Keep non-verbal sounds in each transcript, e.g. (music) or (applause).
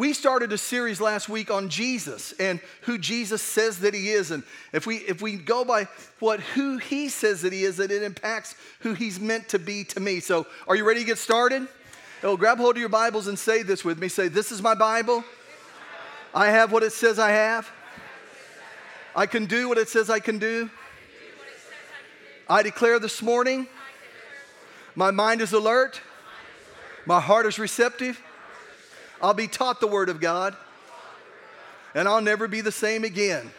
we started a series last week on Jesus and who Jesus says that he is. And if we if we go by what who he says that he is, that it impacts who he's meant to be to me. So are you ready to get started? Oh, grab hold of your Bibles and say this with me. Say, This is my Bible. I have what it says I have. I can do what it says I can do. I declare this morning my mind is alert, my heart is receptive. I'll be taught the Word of God, and I'll never be the same again.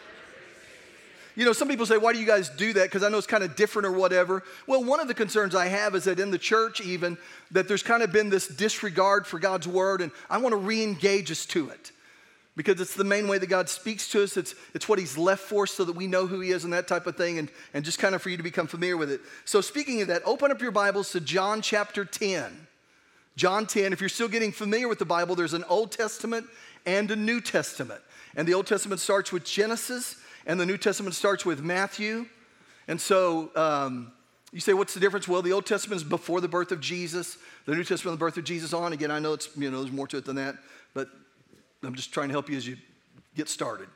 You know, some people say, why do you guys do that? Because I know it's kind of different or whatever. Well, one of the concerns I have is that in the church, even, that there's kind of been this disregard for God's word, and I want to re engage us to it because it's the main way that God speaks to us. It's, it's what He's left for us so that we know who He is and that type of thing, and, and just kind of for you to become familiar with it. So, speaking of that, open up your Bibles to John chapter 10. John 10, if you're still getting familiar with the Bible, there's an Old Testament and a New Testament. And the Old Testament starts with Genesis, and the New Testament starts with Matthew. And so, um, you say, what's the difference? Well, the Old Testament is before the birth of Jesus. The New Testament, the birth of Jesus on. Again, I know it's, you know, there's more to it than that, but I'm just trying to help you as you get started.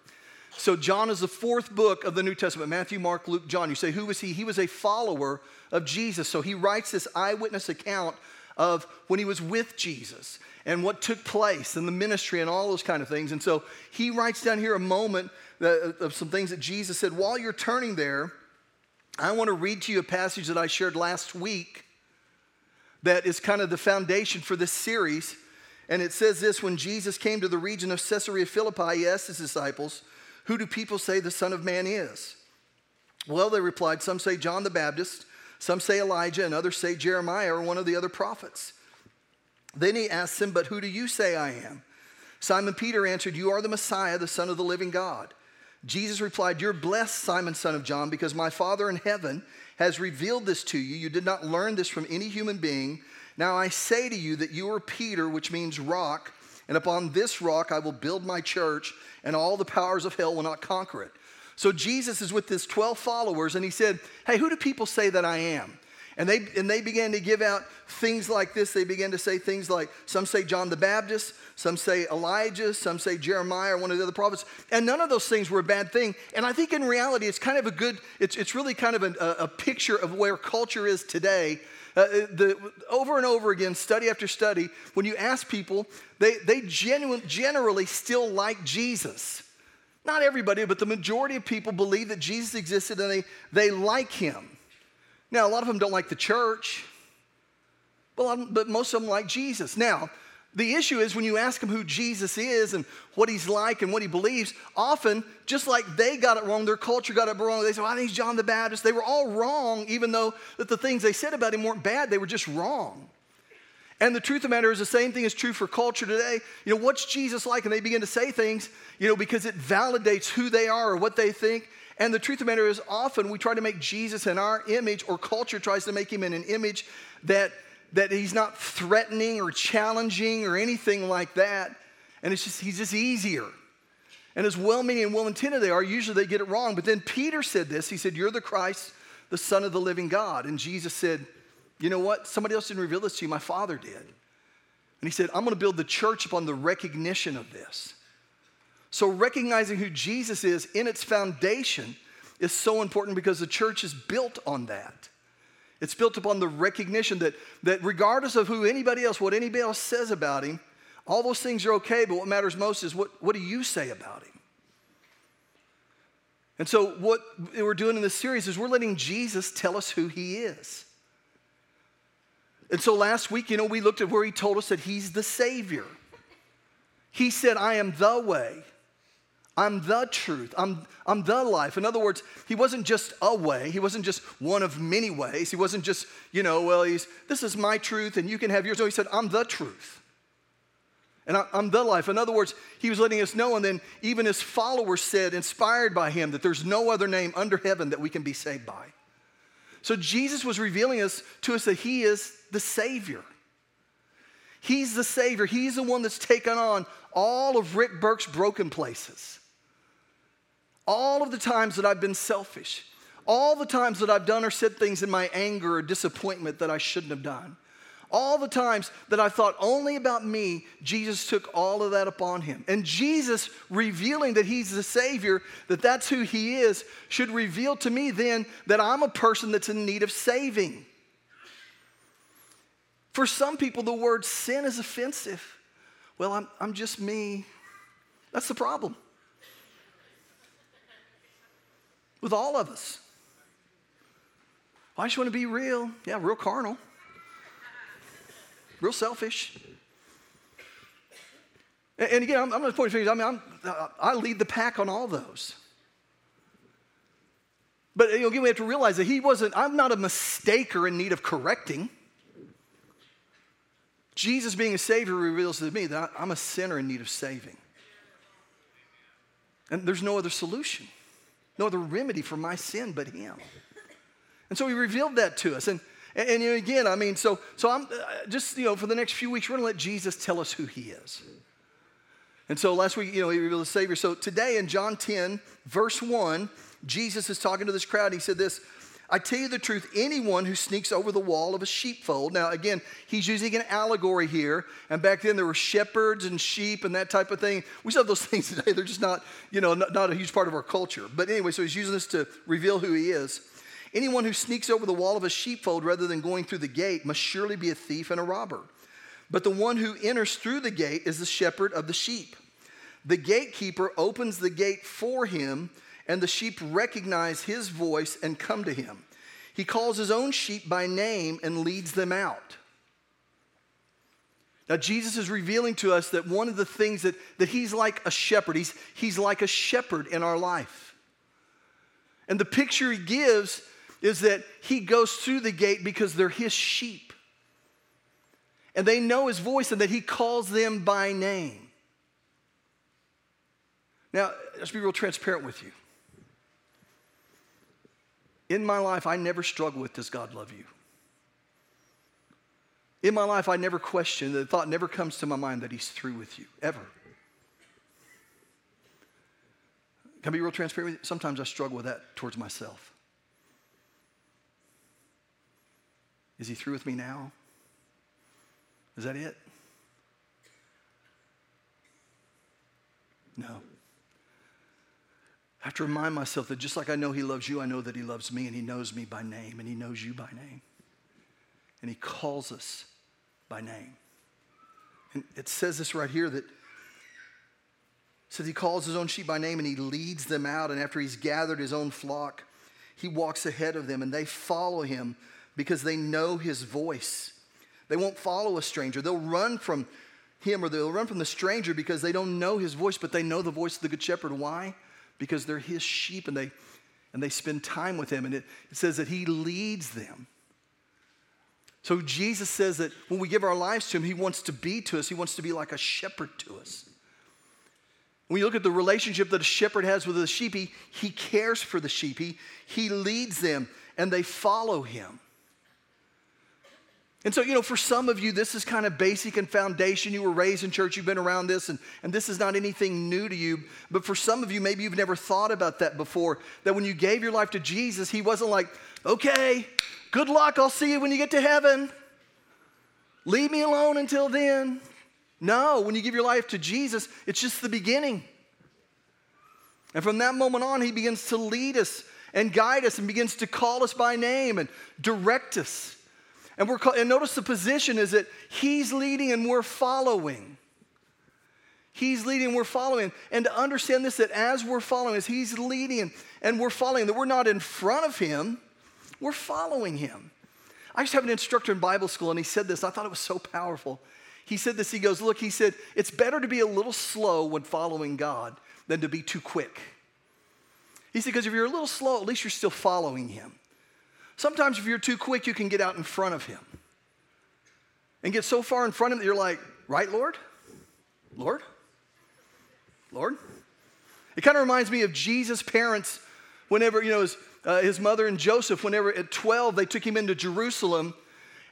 So, John is the fourth book of the New Testament Matthew, Mark, Luke, John. You say, who was he? He was a follower of Jesus. So, he writes this eyewitness account of when he was with Jesus and what took place and the ministry and all those kind of things. And so, he writes down here a moment of some things that Jesus said. While you're turning there, I want to read to you a passage that I shared last week that is kind of the foundation for this series. And it says this when Jesus came to the region of Caesarea Philippi, he asked his disciples, Who do people say the Son of Man is? Well, they replied, Some say John the Baptist, some say Elijah, and others say Jeremiah or one of the other prophets. Then he asked him, But who do you say I am? Simon Peter answered, You are the Messiah, the Son of the living God. Jesus replied, You're blessed, Simon, son of John, because my Father in heaven has revealed this to you. You did not learn this from any human being. Now I say to you that you are Peter, which means rock, and upon this rock I will build my church, and all the powers of hell will not conquer it. So Jesus is with his 12 followers, and he said, Hey, who do people say that I am? And they, and they began to give out things like this. They began to say things like, some say John the Baptist, some say Elijah, some say Jeremiah or one of the other prophets. And none of those things were a bad thing. And I think in reality, it's kind of a good, it's, it's really kind of a, a picture of where culture is today uh, uh, the, over and over again, study after study, when you ask people, they, they genuine, generally still like Jesus. Not everybody, but the majority of people believe that Jesus existed and they, they like him. Now, a lot of them don't like the church, but, but most of them like Jesus. Now, the issue is when you ask them who Jesus is and what he's like and what he believes, often, just like they got it wrong, their culture got it wrong. They say, well, I think he's John the Baptist. They were all wrong, even though that the things they said about him weren't bad, they were just wrong. And the truth of the matter is the same thing is true for culture today. You know, what's Jesus like? And they begin to say things, you know, because it validates who they are or what they think. And the truth of the matter is often we try to make Jesus in our image, or culture tries to make him in an image that that he's not threatening or challenging or anything like that. And it's just, he's just easier. And as well meaning and well intended they are, usually they get it wrong. But then Peter said this He said, You're the Christ, the Son of the living God. And Jesus said, You know what? Somebody else didn't reveal this to you, my Father did. And he said, I'm going to build the church upon the recognition of this. So, recognizing who Jesus is in its foundation is so important because the church is built on that. It's built upon the recognition that, that regardless of who anybody else, what anybody else says about him, all those things are okay, but what matters most is what, what do you say about him? And so, what we're doing in this series is we're letting Jesus tell us who he is. And so, last week, you know, we looked at where he told us that he's the Savior. He said, I am the way, I'm the truth. I'm, I'm the life. In other words, he wasn't just a way. He wasn't just one of many ways. He wasn't just, you know, well, he's, this is my truth and you can have yours. No, he said, I'm the truth. And I, I'm the life. In other words, he was letting us know, and then even his followers said, inspired by him, that there's no other name under heaven that we can be saved by. So Jesus was revealing us to us that he is the Savior. He's the Savior. He's the one that's taken on all of Rick Burke's broken places all of the times that I've been selfish, all the times that I've done or said things in my anger or disappointment that I shouldn't have done, All the times that I thought only about me, Jesus took all of that upon him. And Jesus revealing that he's the Savior, that that's who he is, should reveal to me then that I'm a person that's in need of saving. For some people, the word sin is offensive. Well, I'm, I'm just me. That's the problem. With all of us. I just want to be real. Yeah, real carnal real selfish. And again, I'm, I'm not pointing fingers. I mean, I'm, uh, I lead the pack on all those. But you know, again, we have to realize that he wasn't, I'm not a mistaker in need of correcting. Jesus being a Savior reveals to me that I'm a sinner in need of saving. And there's no other solution, no other remedy for my sin but Him. And so He revealed that to us. And and, and again, I mean, so, so I'm uh, just, you know, for the next few weeks, we're going to let Jesus tell us who he is. And so last week, you know, he revealed the Savior. So today in John 10, verse 1, Jesus is talking to this crowd. He said this I tell you the truth, anyone who sneaks over the wall of a sheepfold. Now, again, he's using an allegory here. And back then there were shepherds and sheep and that type of thing. We still have those (laughs) things today. They're just not, you know, not, not a huge part of our culture. But anyway, so he's using this to reveal who he is. Anyone who sneaks over the wall of a sheepfold rather than going through the gate must surely be a thief and a robber. But the one who enters through the gate is the shepherd of the sheep. The gatekeeper opens the gate for him, and the sheep recognize his voice and come to him. He calls his own sheep by name and leads them out. Now, Jesus is revealing to us that one of the things that, that he's like a shepherd, he's, he's like a shepherd in our life. And the picture he gives is that he goes through the gate because they're his sheep. And they know his voice and that he calls them by name. Now, let's be real transparent with you. In my life, I never struggle with does God love you? In my life, I never question, the thought never comes to my mind that he's through with you, ever. Can I be real transparent? Sometimes I struggle with that towards myself. Is he through with me now? Is that it? No. I have to remind myself that just like I know he loves you, I know that he loves me and he knows me by name and he knows you by name. And he calls us by name. And it says this right here that says he calls his own sheep by name and he leads them out. And after he's gathered his own flock, he walks ahead of them and they follow him because they know his voice. They won't follow a stranger. They'll run from him or they'll run from the stranger because they don't know his voice, but they know the voice of the good shepherd. Why? Because they're his sheep and they and they spend time with him. And it, it says that he leads them. So Jesus says that when we give our lives to him, he wants to be to us. He wants to be like a shepherd to us. When you look at the relationship that a shepherd has with the sheep, he, he cares for the sheep. He, he leads them and they follow him. And so, you know, for some of you, this is kind of basic and foundation. You were raised in church, you've been around this, and, and this is not anything new to you. But for some of you, maybe you've never thought about that before. That when you gave your life to Jesus, He wasn't like, okay, good luck, I'll see you when you get to heaven. Leave me alone until then. No, when you give your life to Jesus, it's just the beginning. And from that moment on, He begins to lead us and guide us and begins to call us by name and direct us. And, we're, and notice the position is that he's leading and we're following. He's leading, we're following. And to understand this, that as we're following, as he's leading and we're following, that we're not in front of him, we're following him. I used to have an instructor in Bible school, and he said this. I thought it was so powerful. He said this. He goes, Look, he said, it's better to be a little slow when following God than to be too quick. He said, because if you're a little slow, at least you're still following him. Sometimes if you're too quick, you can get out in front of him and get so far in front of him that you're like, right, Lord? Lord? Lord? It kind of reminds me of Jesus' parents whenever, you know, his, uh, his mother and Joseph, whenever at 12 they took him into Jerusalem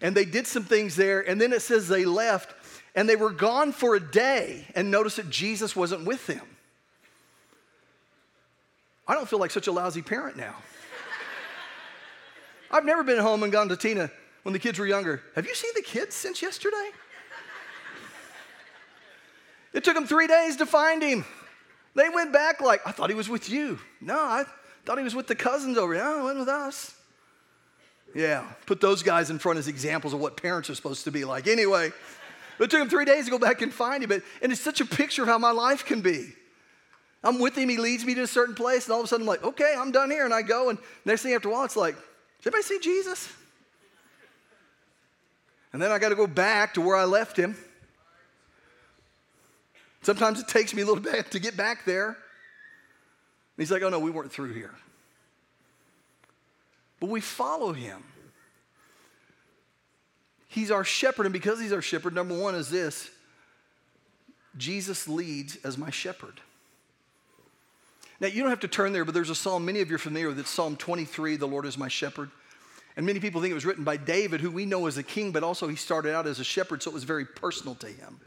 and they did some things there, and then it says they left and they were gone for a day and notice that Jesus wasn't with them. I don't feel like such a lousy parent now. I've never been home and gone to Tina, when the kids were younger, Have you seen the kids since yesterday? it took them three days to find him. They went back like, I thought he was with you. No, I thought he was with the cousins over here. No, he went with us. Yeah, put those guys in front as examples of what parents are supposed to be like. Anyway, it took him three days to go back and find him. But, and it's such a picture of how my life can be. I'm with him, he leads me to a certain place, and all of a sudden I'm like, okay, I'm done here. And I go, and next thing after a while, it's like, anybody see Jesus? And then I got to go back to where I left him. Sometimes it takes me a little bit to get back there. And he's like, oh no, we weren't through here. But we follow him. He's our shepherd, and because he's our shepherd, number one is this Jesus leads as my shepherd. Now, you don't have to turn there, but there's a psalm many of you are familiar with. It's Psalm 23, The Lord is my shepherd. And many people think it was written by David, who we know as a king, but also he started out as a shepherd, so it was very personal to him.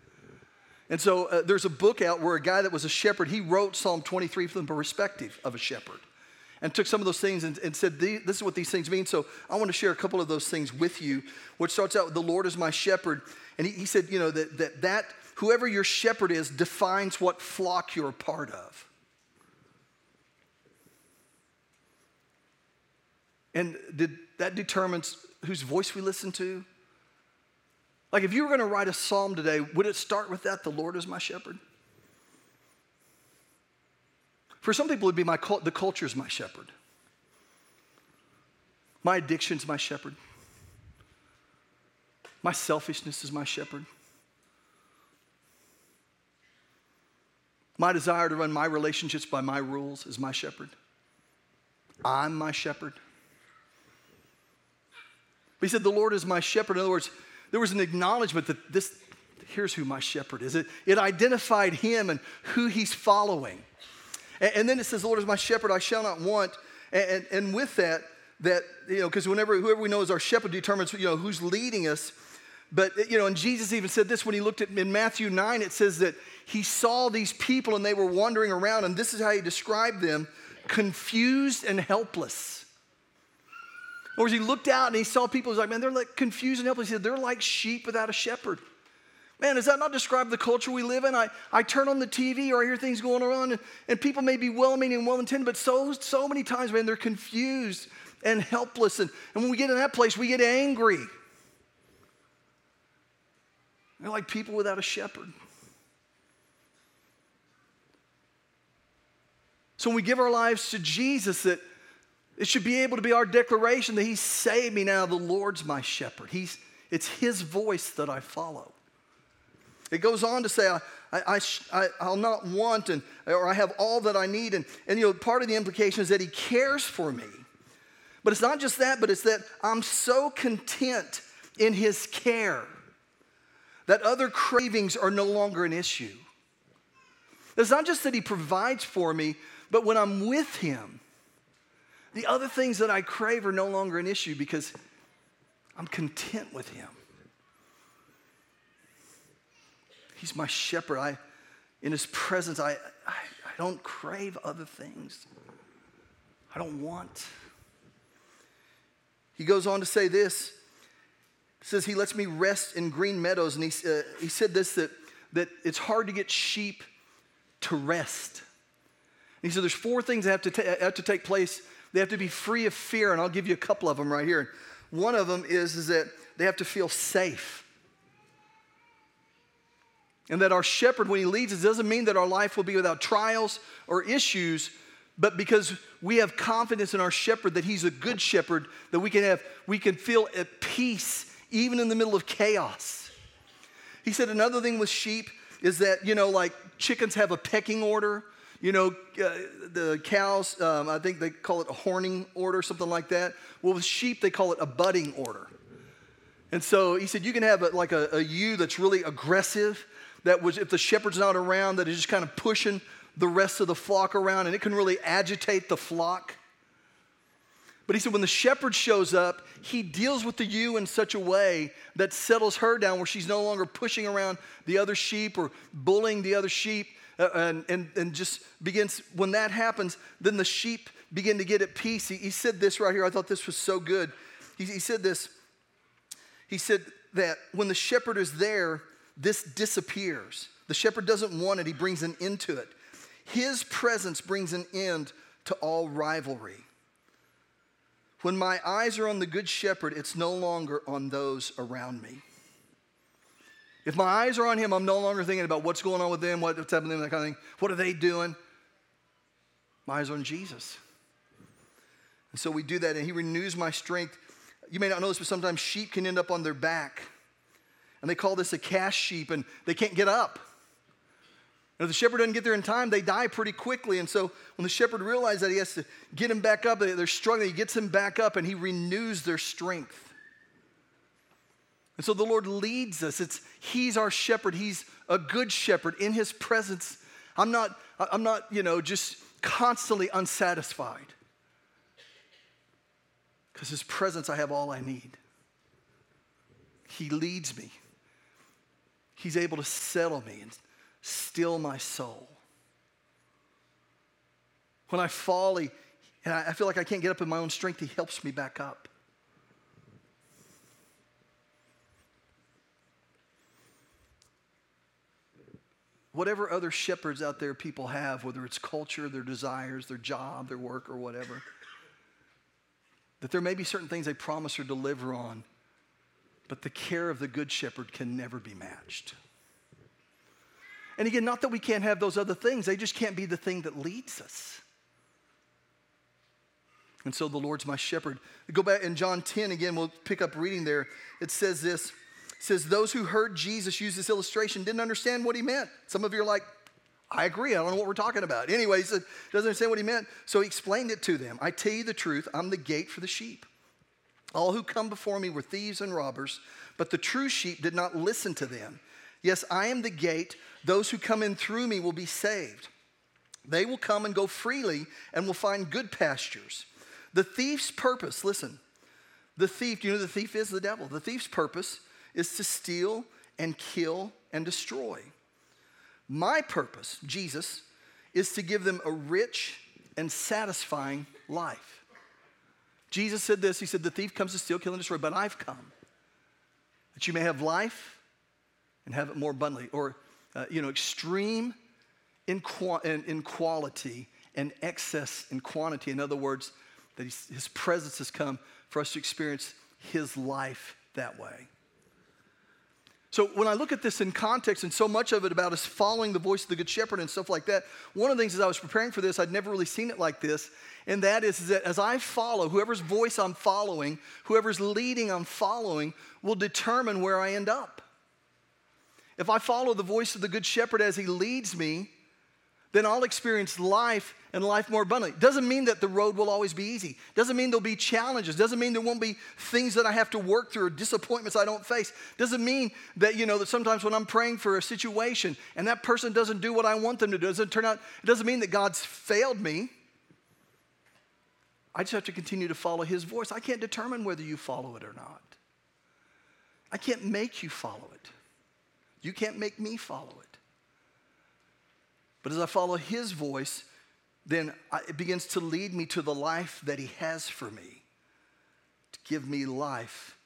And so uh, there's a book out where a guy that was a shepherd, he wrote Psalm 23 from the perspective of a shepherd and took some of those things and, and said, This is what these things mean. So I want to share a couple of those things with you, which starts out with, The Lord is my shepherd. And he, he said, You know, that, that, that whoever your shepherd is defines what flock you're a part of. And did, that determines whose voice we listen to, like, if you were going to write a psalm today, would it start with that? The Lord is my shepherd? For some people, it'd be my, the culture is my shepherd. My addiction's my shepherd. My selfishness is my shepherd. My desire to run my relationships by my rules is my shepherd. I'm my shepherd. But he said, The Lord is my shepherd. In other words, there was an acknowledgement that this, here's who my shepherd is. It, it identified him and who he's following. And, and, then it says, the Lord is my shepherd, I shall not want. And, and, and with that, that, you know, because whenever whoever we know is our shepherd determines, you know, who's leading us. But, you know, and Jesus even said this when he looked at in Matthew 9, it says that he saw these people and they were wandering around, and this is how he described them confused and helpless. Or as he looked out and he saw people, he's like, man, they're like confused and helpless. He said, they're like sheep without a shepherd. Man, does that not describe the culture we live in? I, I turn on the TV or I hear things going on, and, and people may be well meaning and well intended, but so, so many times, man, they're confused and helpless. And, and when we get in that place, we get angry. They're like people without a shepherd. So when we give our lives to Jesus, that it should be able to be our declaration that He saved me now. The Lord's my shepherd. He's, it's His voice that I follow. It goes on to say, I, I, I, will not want, and, or I have all that I need. And, and, you know, part of the implication is that He cares for me. But it's not just that, but it's that I'm so content in His care that other cravings are no longer an issue. It's not just that He provides for me, but when I'm with Him, the other things that I crave are no longer an issue because I'm content with Him. He's my shepherd. I, in His presence, I, I, I don't crave other things. I don't want. He goes on to say this. He says, He lets me rest in green meadows. And he, uh, he said this that, that it's hard to get sheep to rest. And he said, There's four things that have to, ta- have to take place they have to be free of fear, and I'll give you a couple of them right here. One of them is, is that they have to feel safe. And that our shepherd, when he leads us, doesn't mean that our life will be without trials or issues, but because we have confidence in our shepherd that he's a good shepherd, that we can have, we can feel at peace even in the middle of chaos. He said another thing with sheep is that, you know, like chickens have a pecking order. You know, uh, the cows, um, I think they call it a horning order, something like that. Well, with sheep, they call it a butting order. And so he said, you can have a, like a, a ewe that's really aggressive, that was, if the shepherd's not around, that is just kind of pushing the rest of the flock around, and it can really agitate the flock. But he said, when the shepherd shows up, he deals with the ewe in such a way that settles her down where she's no longer pushing around the other sheep or bullying the other sheep. Uh, and, and, and just begins, when that happens, then the sheep begin to get at peace. He, he said this right here. I thought this was so good. He, he said this he said that when the shepherd is there, this disappears. The shepherd doesn't want it, he brings an end to it. His presence brings an end to all rivalry. When my eyes are on the good shepherd, it's no longer on those around me. If my eyes are on him, I'm no longer thinking about what's going on with them, what's happening to them, that kind of thing. What are they doing? My eyes are on Jesus. And so we do that, and he renews my strength. You may not know this, but sometimes sheep can end up on their back. And they call this a cast sheep, and they can't get up. And if the shepherd doesn't get there in time, they die pretty quickly. And so when the shepherd realizes that he has to get him back up, they're struggling, he gets them back up and he renews their strength. And so the Lord leads us. It's He's our shepherd. He's a good shepherd. In His presence, I'm not, I'm not, you know, just constantly unsatisfied. Because His presence, I have all I need. He leads me. He's able to settle me and still my soul. When I fall, he, and I feel like I can't get up in my own strength, He helps me back up. Whatever other shepherds out there people have, whether it's culture, their desires, their job, their work, or whatever, that there may be certain things they promise or deliver on, but the care of the good shepherd can never be matched. And again, not that we can't have those other things, they just can't be the thing that leads us. And so the Lord's my shepherd. Go back in John 10 again, we'll pick up reading there. It says this. It says, Those who heard Jesus use this illustration didn't understand what he meant. Some of you are like, I agree. I don't know what we're talking about. Anyway, he said, doesn't understand what he meant. So he explained it to them. I tell you the truth, I'm the gate for the sheep. All who come before me were thieves and robbers, but the true sheep did not listen to them. Yes, I am the gate. Those who come in through me will be saved. They will come and go freely and will find good pastures. The thief's purpose, listen, the thief, you know the thief is? The devil. The thief's purpose is to steal and kill and destroy. My purpose, Jesus, is to give them a rich and satisfying life. Jesus said this He said, The thief comes to steal, kill, and destroy, but I've come that you may have life and have it more abundantly. Or, uh, you know, extreme in, in, in, quality and excess in quantity. In other words, that his presence has come for us to experience his life that way. So when I look at this in context and so much of it about us following the voice of the Good Shepherd and stuff like that, one of the things as I was preparing for this, I'd never really seen it like this, and that is, is that as I follow, whoever's voice I'm following, whoever's leading I'm following, will determine where I end up. If I follow the voice of the Good Shepherd as he leads me, then I'll experience life and life more abundantly. Doesn't mean that the road will always be easy. Doesn't mean there'll be challenges. Doesn't mean there won't be things that I have to work through or disappointments I don't face. Doesn't mean that, you know, that sometimes when I'm praying for a situation and that person doesn't do what I want them to do, doesn't turn out, it doesn't mean that God's failed me. I just have to continue to follow his voice. I can't determine whether you follow it or not. I can't make you follow it. You can't make me follow it. But as I follow his voice, then it begins to lead me to the life that he has for me, to give me life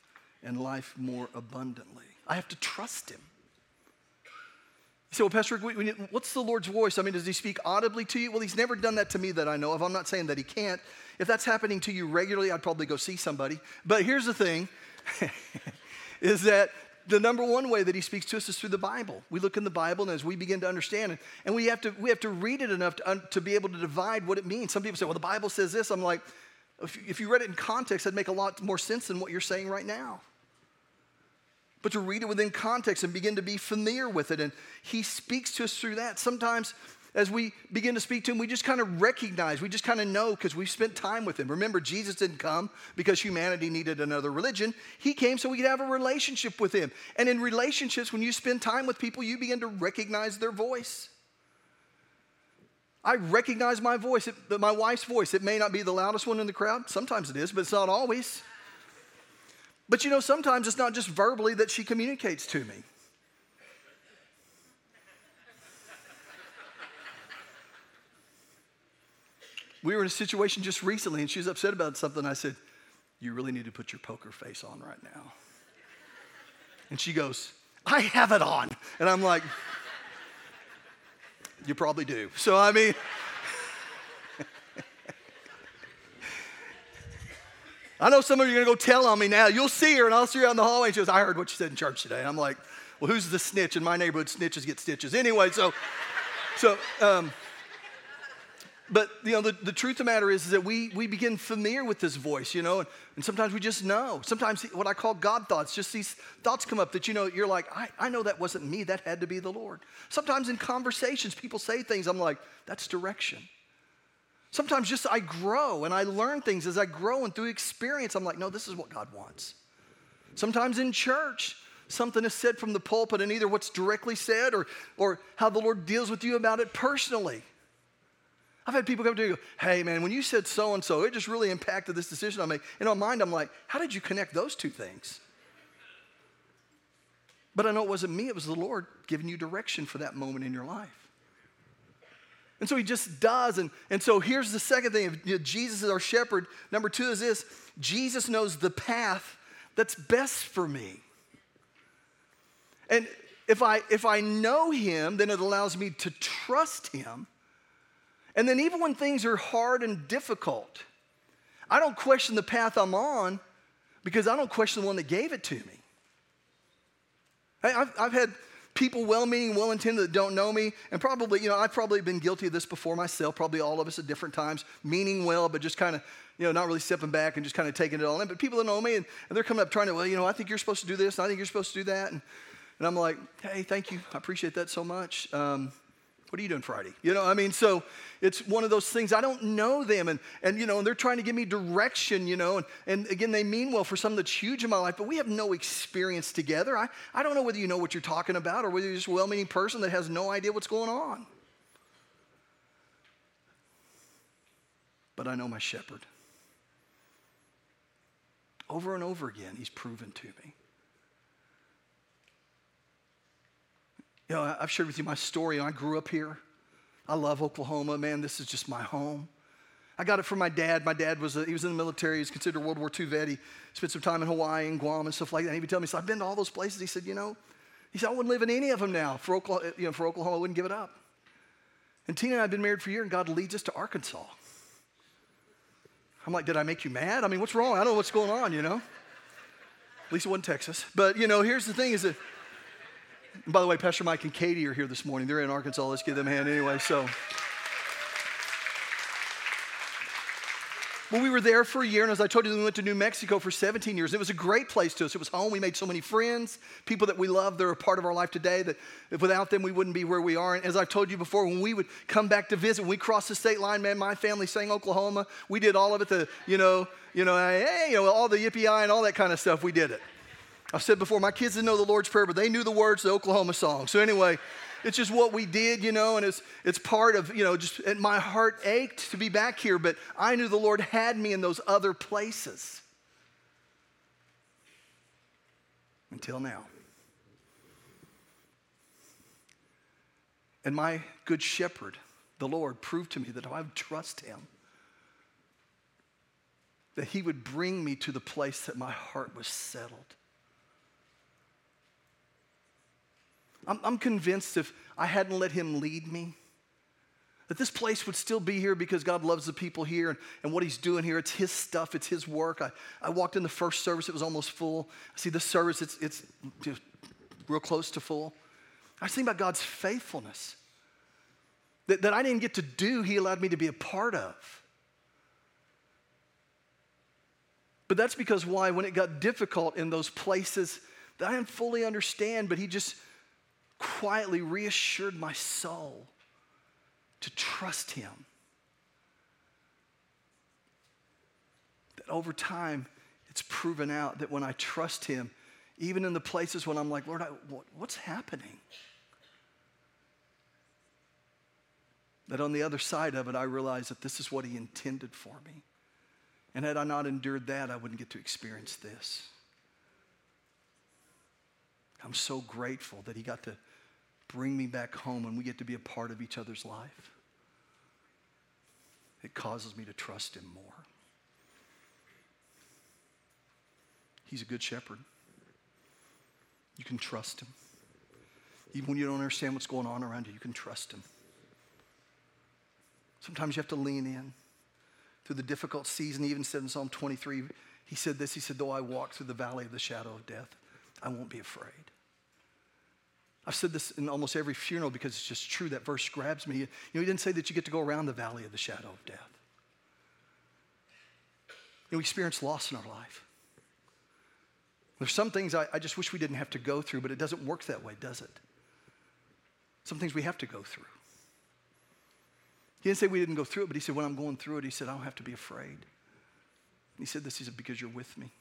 and life more abundantly. I have to trust him. You say, well, Pastor what's the Lord's voice? I mean, does he speak audibly to you? Well, he's never done that to me that I know of. I'm not saying that he can't. If that's happening to you regularly, I'd probably go see somebody. But here's the thing (laughs) is that the number one way that he speaks to us is through the Bible. We look in the Bible, and as we begin to understand it, and we have to, we have to read it enough to, to be able to divide what it means. Some people say, well, the Bible says this. I'm like, if, if you read it in context, that'd make a lot more sense than what you're saying right now. But to read it within context and begin to be familiar with it, and he speaks to us through that. Sometimes as we begin to speak to him, we just kind of recognize, we just kind of know because we've spent time with him. Remember, Jesus didn't come because humanity needed another religion. He came so we could have a relationship with him. And in relationships, when you spend time with people, you begin to recognize their voice. I recognize my voice, my wife's voice. It may not be the loudest one in the crowd. Sometimes it is, but it's not always. But you know, sometimes it's not just verbally that she communicates to me. We were in a situation just recently and she was upset about something. I said, You really need to put your poker face on right now. And she goes, I have it on. And I'm like, You probably do. So, I mean, (laughs) I know some of you are gonna go tell on me now. You'll see her, and I'll see her out in the hallway. And she goes, I heard what you said in church today. And I'm like, Well, who's the snitch? In my neighborhood, snitches get stitches. Anyway, so, so, um, but you know the, the truth of the matter is, is that we, we begin familiar with this voice you know and, and sometimes we just know. Sometimes what i call god thoughts just these thoughts come up that you know you're like I, I know that wasn't me that had to be the lord. Sometimes in conversations people say things i'm like that's direction. Sometimes just i grow and i learn things as i grow and through experience i'm like no this is what god wants. Sometimes in church something is said from the pulpit and either what's directly said or, or how the lord deals with you about it personally I've had people come to me and go, hey man, when you said so and so, it just really impacted this decision I made. In my mind, I'm like, how did you connect those two things? But I know it wasn't me, it was the Lord giving you direction for that moment in your life. And so he just does. And, and so here's the second thing know, Jesus is our shepherd. Number two is this Jesus knows the path that's best for me. And if I, if I know him, then it allows me to trust him and then, even when things are hard and difficult, I don't question the path I'm on because I don't question the one that gave it to me. I've, I've had people well meaning, well intended that don't know me, and probably, you know, I've probably been guilty of this before myself, probably all of us at different times, meaning well, but just kind of, you know, not really stepping back and just kind of taking it all in. But people that know me, and, and, they're coming up trying to, well, you know, I think you're supposed to do this, and I think you're supposed to do that. And, and I'm like, hey, thank you. I appreciate that so much. Um, what are you doing Friday? You know, I mean, so it's one of those things. I don't know them, and, and you know, and they're trying to give me direction, you know, and, and again, they mean well for something that's huge in my life, but we have no experience together. I, I don't know whether you know what you're talking about or whether you're just a well meaning person that has no idea what's going on. But I know my shepherd. Over and over again, he's proven to me. You know, I've shared with you my story. I grew up here. I love Oklahoma. Man, this is just my home. I got it from my dad. My dad was, a, he was in the military. He was considered a World War II vet. He spent some time in Hawaii and Guam and stuff like that. And he would tell me, so I've been to all those places. He said, you know, he said, I wouldn't live in any of them now. For Oklahoma, you know, for Oklahoma, I wouldn't give it up. And Tina and I have been married for a year, and God leads us to Arkansas. I'm like, did I make you mad? I mean, what's wrong? I don't know what's going on, you know? At least it wasn't Texas. But, you know, here's the thing is that and by the way, Pastor Mike and Katie are here this morning. They're in Arkansas. Let's give them a hand anyway. So, well, we were there for a year, and as I told you, we went to New Mexico for 17 years. It was a great place to us. It was home. We made so many friends, people that we love. They're a part of our life today. That without them, we wouldn't be where we are. And as I've told you before, when we would come back to visit, when we crossed the state line, man, my family sang Oklahoma. We did all of it. The you know, you know, hey, you know, all the yippee and all that kind of stuff. We did it. I've said before, my kids didn't know the Lord's Prayer, but they knew the words to the Oklahoma song. So anyway, it's just what we did, you know, and it's it's part of, you know, just and my heart ached to be back here, but I knew the Lord had me in those other places. Until now. And my good shepherd, the Lord, proved to me that if I would trust him, that he would bring me to the place that my heart was settled. I'm, I'm convinced if I hadn't let him lead me, that this place would still be here because God loves the people here and, and what He's doing here. It's His stuff, it's His work. I, I walked in the first service, it was almost full. I see the service, it's, it's real close to full. I was thinking about God's faithfulness that, that I didn't get to do, He allowed me to be a part of. But that's because why? When it got difficult in those places that I didn't fully understand, but He just quietly reassured my soul to trust Him. That over time, it's proven out that when I trust Him, even in the places when I'm like, Lord, I, what, what's happening? That on the other side of it, I realize that this is what He intended for me. And had I not endured that, I wouldn't get to experience this. I'm so grateful that He got to bring me back home and we get to be a part of each other's life, it causes me to trust him more. He's a good shepherd. You can trust him. Even when you don't understand what's going on around you, you can trust him. Sometimes you have to lean in through the difficult season. He even said in Psalm 23, he said this He said, Though I walk through the valley of the shadow of death, I won't be afraid. I've said this in almost every funeral because it's just true. That verse grabs me. You know, he didn't say that you get to go around the valley of the shadow of death. You know, we experience loss in our life. There's some things I, I just wish we didn't have to go through, but it doesn't work that way, does it? Some things we have to go through. He didn't say we didn't go through it, but he said, when I'm going through it, he said, I don't have to be afraid. He said this, he said, because you're with me.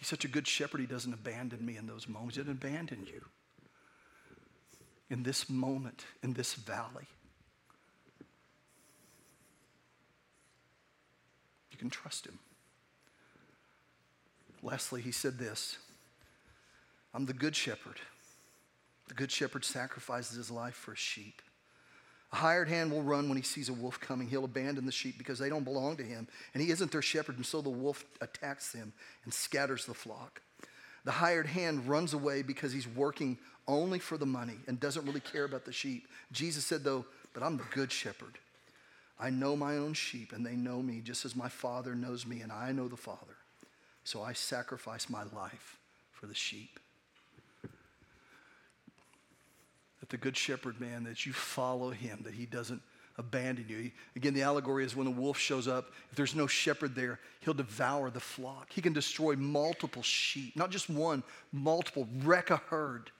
He's such a good shepherd, he doesn't abandon me in those moments. He doesn't abandon you. In this moment, in this valley, you can trust him. Lastly, he said this I'm the good shepherd. The good shepherd sacrifices his life for a sheep. A hired hand will run when he sees a wolf coming. He'll abandon the sheep because they don't belong to him, and he isn't their shepherd, and so the wolf attacks them and scatters the flock. The hired hand runs away because he's working only for the money and doesn't really care about the sheep. Jesus said, though, but I'm the good shepherd. I know my own sheep, and they know me just as my Father knows me, and I know the Father. So I sacrifice my life for the sheep. That the good shepherd man, that you follow him, that he doesn't abandon you. Again, the allegory is when a wolf shows up, if there's no shepherd there, he'll devour the flock. He can destroy multiple sheep, not just one, multiple, wreck a herd.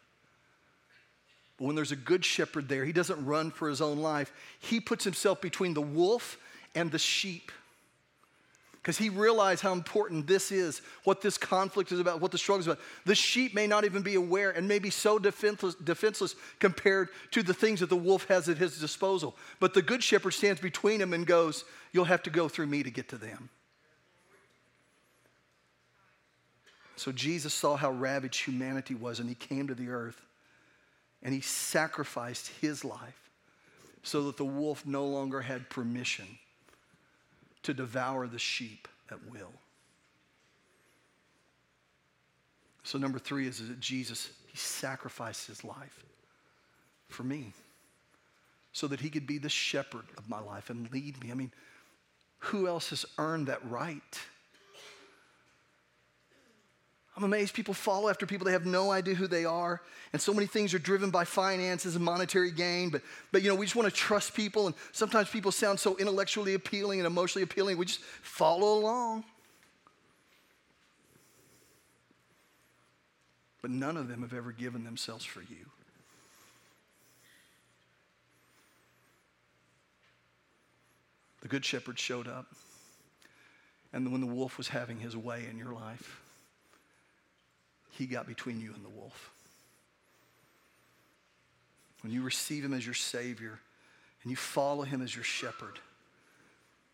But when there's a good shepherd there, he doesn't run for his own life. He puts himself between the wolf and the sheep because he realized how important this is, what this conflict is about, what the struggle is about. The sheep may not even be aware and may be so defenseless, defenseless compared to the things that the wolf has at his disposal. But the good shepherd stands between them and goes, You'll have to go through me to get to them. So Jesus saw how ravaged humanity was, and he came to the earth and he sacrificed his life so that the wolf no longer had permission to devour the sheep at will. So, number three is, that Jesus, he sacrificed his life for me so that he could be the shepherd of my life and lead me. I mean, who else has earned that right? I'm amazed people follow after people they have no idea who they are. And so many things are driven by finances and monetary gain. But, but you know, we just want to trust people. And sometimes people sound so intellectually appealing and emotionally appealing. We just follow along. But none of them have ever given themselves for you. The Good Shepherd showed up. And when the wolf was having his way in your life, he got between you and the wolf. When you receive him as your Savior and you follow him as your shepherd,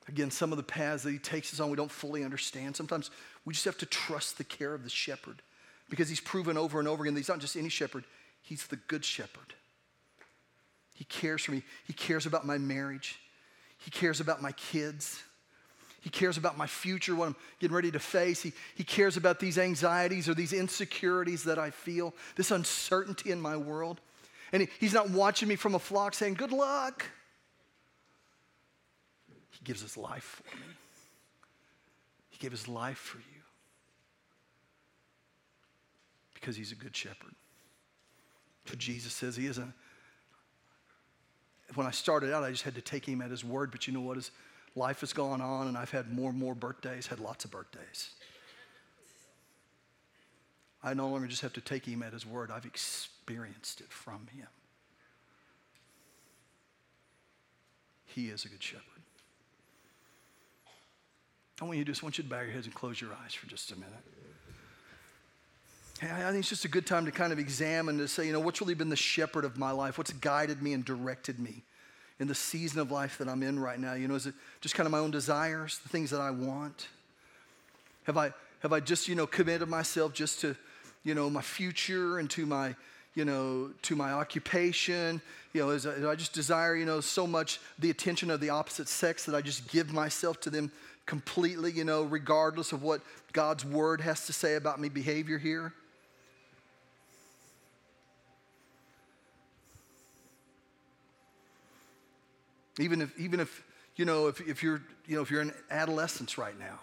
again, some of the paths that he takes us on we don't fully understand. Sometimes we just have to trust the care of the shepherd because he's proven over and over again that he's not just any shepherd, he's the good shepherd. He cares for me, he cares about my marriage, he cares about my kids. He cares about my future, what I'm getting ready to face. He, he cares about these anxieties or these insecurities that I feel, this uncertainty in my world. And he, he's not watching me from a flock saying, Good luck. He gives his life for me, he gave his life for you because he's a good shepherd. So Jesus says he isn't. When I started out, I just had to take him at his word, but you know what? Is life has gone on and I've had more and more birthdays, had lots of birthdays. I no longer just have to take him at his word, I've experienced it from him. He is a good shepherd. I want you to just want you to bow your heads and close your eyes for just a minute. I think it's just a good time to kind of examine to say, you know, what's really been the shepherd of my life? What's guided me and directed me? In the season of life that I'm in right now? You know, is it just kind of my own desires, the things that I want? Have I, have I just, you know, committed myself just to, you know, my future and to my, you know, to my occupation? You know, is I, just desire, you know, so much the attention of the opposite sex that I just give myself to them completely, you know, regardless of what God's word has to say about me behavior here? Even if, even if you know, if, if you're, you know, if you're in adolescence right now,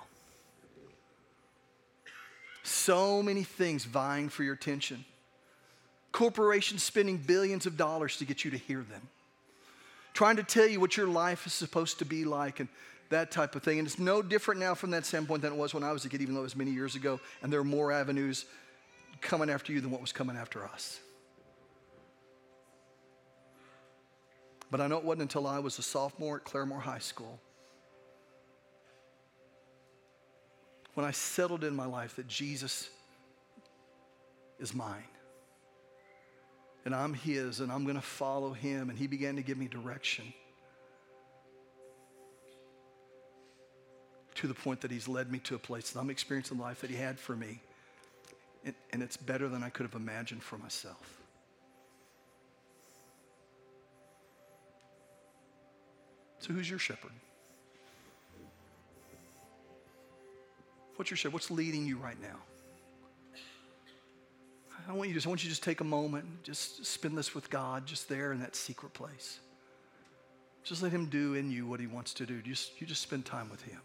so many things vying for your attention. Corporations spending billions of dollars to get you to hear them. Trying to tell you what your life is supposed to be like and that type of thing. And it's no different now from that standpoint than it was when I was a kid, even though it was many years ago. And there are more avenues coming after you than what was coming after us. But I know it wasn't until I was a sophomore at Claremore High School when I settled in my life that Jesus is mine. And I'm His, and I'm going to follow Him. And He began to give me direction to the point that He's led me to a place that I'm experiencing life that He had for me. And, it's better than I could have imagined for myself. So, who's your shepherd? What's your shepherd? What's leading you right now? I want you to, I want you to just take a moment, just spend this with God, just there in that secret place. Just let Him do in you what He wants to do. Just, you just spend time with Him.